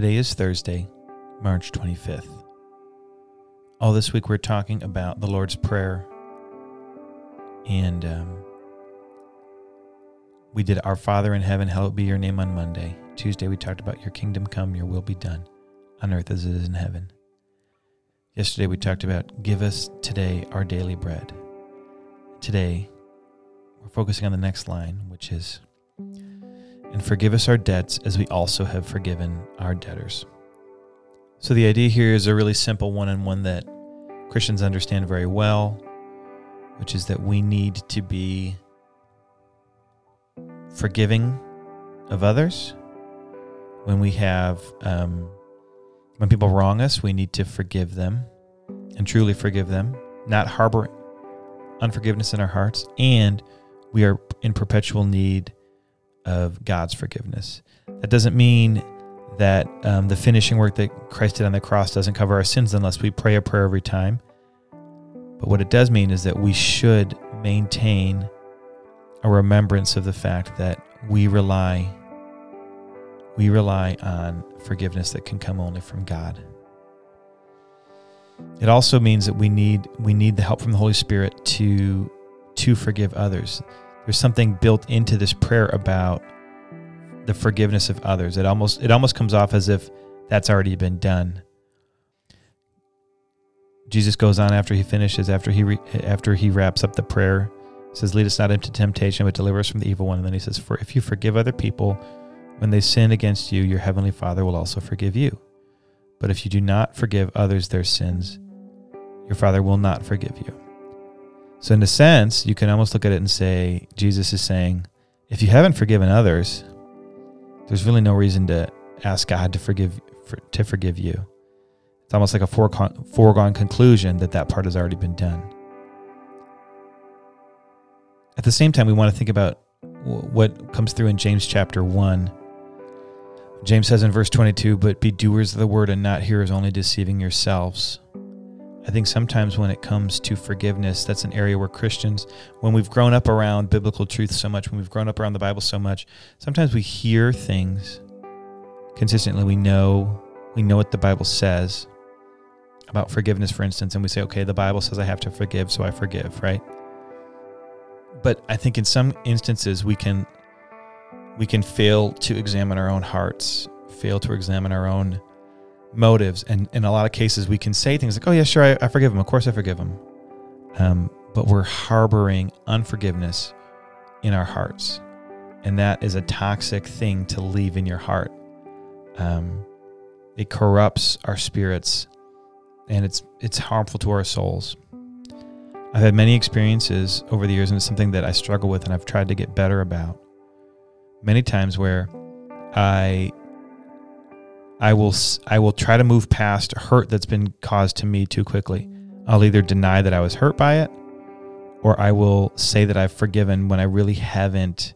Today is Thursday, March 25th. All this week we're talking about the Lord's Prayer. And um, we did Our Father in Heaven, hallowed be your name on Monday. Tuesday we talked about your kingdom come, your will be done on earth as it is in heaven. Yesterday we talked about give us today our daily bread. Today we're focusing on the next line, which is and forgive us our debts as we also have forgiven our debtors. So the idea here is a really simple one and one that Christians understand very well, which is that we need to be forgiving of others. When we have, um, when people wrong us, we need to forgive them and truly forgive them, not harbor unforgiveness in our hearts. And we are in perpetual need of God's forgiveness. That doesn't mean that um, the finishing work that Christ did on the cross doesn't cover our sins unless we pray a prayer every time. But what it does mean is that we should maintain a remembrance of the fact that we rely we rely on forgiveness that can come only from God. It also means that we need we need the help from the Holy Spirit to to forgive others there's something built into this prayer about the forgiveness of others. It almost it almost comes off as if that's already been done. Jesus goes on after he finishes, after he re, after he wraps up the prayer, says, "Lead us not into temptation, but deliver us from the evil one." And then he says, "For if you forgive other people when they sin against you, your heavenly Father will also forgive you. But if you do not forgive others their sins, your Father will not forgive you." So, in a sense, you can almost look at it and say, Jesus is saying, if you haven't forgiven others, there's really no reason to ask God to forgive for, to forgive you. It's almost like a foregone, foregone conclusion that that part has already been done. At the same time, we want to think about what comes through in James chapter 1. James says in verse 22, But be doers of the word and not hearers, only deceiving yourselves. I think sometimes when it comes to forgiveness, that's an area where Christians, when we've grown up around biblical truth so much, when we've grown up around the Bible so much, sometimes we hear things consistently. We know we know what the Bible says about forgiveness, for instance, and we say, okay, the Bible says I have to forgive, so I forgive, right? But I think in some instances we can we can fail to examine our own hearts, fail to examine our own motives. And in a lot of cases, we can say things like, oh, yeah, sure, I, I forgive him. Of course, I forgive him. Um, but we're harboring unforgiveness in our hearts. And that is a toxic thing to leave in your heart. Um, it corrupts our spirits and it's it's harmful to our souls. I've had many experiences over the years, and it's something that I struggle with and I've tried to get better about. Many times where I I will I will try to move past hurt that's been caused to me too quickly. I'll either deny that I was hurt by it, or I will say that I've forgiven when I really haven't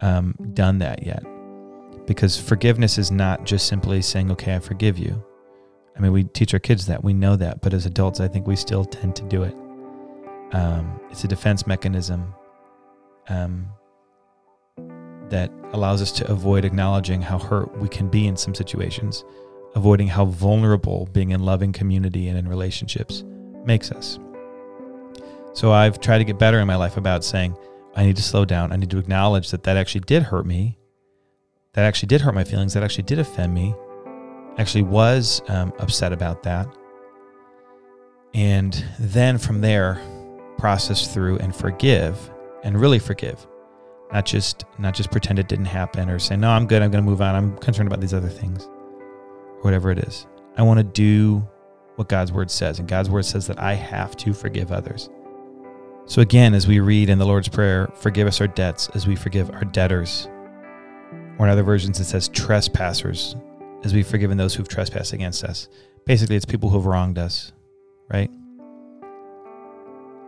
um, done that yet. Because forgiveness is not just simply saying, "Okay, I forgive you." I mean, we teach our kids that we know that, but as adults, I think we still tend to do it. Um, it's a defense mechanism. Um, that allows us to avoid acknowledging how hurt we can be in some situations, avoiding how vulnerable being in loving community and in relationships makes us. So I've tried to get better in my life about saying, I need to slow down. I need to acknowledge that that actually did hurt me. That actually did hurt my feelings. That actually did offend me. Actually was um, upset about that. And then from there, process through and forgive and really forgive not just not just pretend it didn't happen or say no i'm good i'm going to move on i'm concerned about these other things whatever it is. I want to do what god's word says and god's word says that i have to forgive others. So again as we read in the lord's prayer forgive us our debts as we forgive our debtors or in other versions it says trespassers as we've forgiven those who've trespassed against us. Basically it's people who've wronged us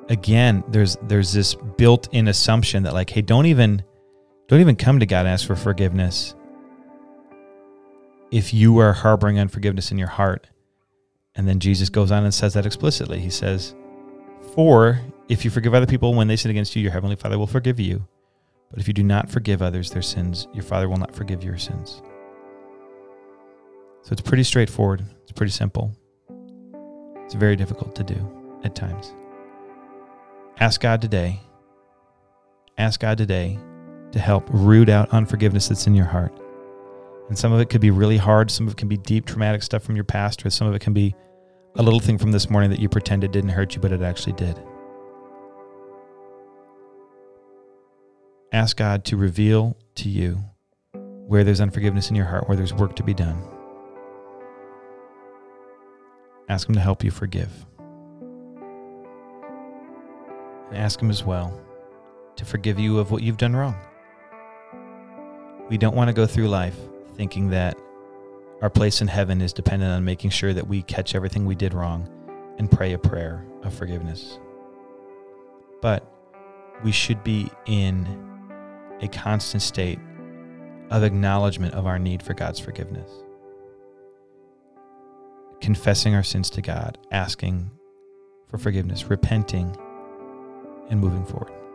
again, there's there's this built-in assumption that like, hey, don't even don't even come to God and ask for forgiveness if you are harboring unforgiveness in your heart. And then Jesus goes on and says that explicitly. He says, For if you forgive other people when they sin against you, your heavenly Father will forgive you. But if you do not forgive others their sins, your Father will not forgive your sins. So it's pretty straightforward. It's pretty simple. It's very difficult to do at times. Ask God today. Ask God today to help root out unforgiveness that's in your heart. And some of it could be really hard. Some of it can be deep, traumatic stuff from your past, or some of it can be a little thing from this morning that you pretended didn't hurt you, but it actually did. Ask God to reveal to you where there's unforgiveness in your heart, where there's work to be done. Ask Him to help you forgive. And ask Him as well to forgive you of what you've done wrong. We don't want to go through life thinking that our place in heaven is dependent on making sure that we catch everything we did wrong and pray a prayer of forgiveness. But we should be in a constant state of acknowledgement of our need for God's forgiveness. Confessing our sins to God, asking for forgiveness, repenting, and moving forward.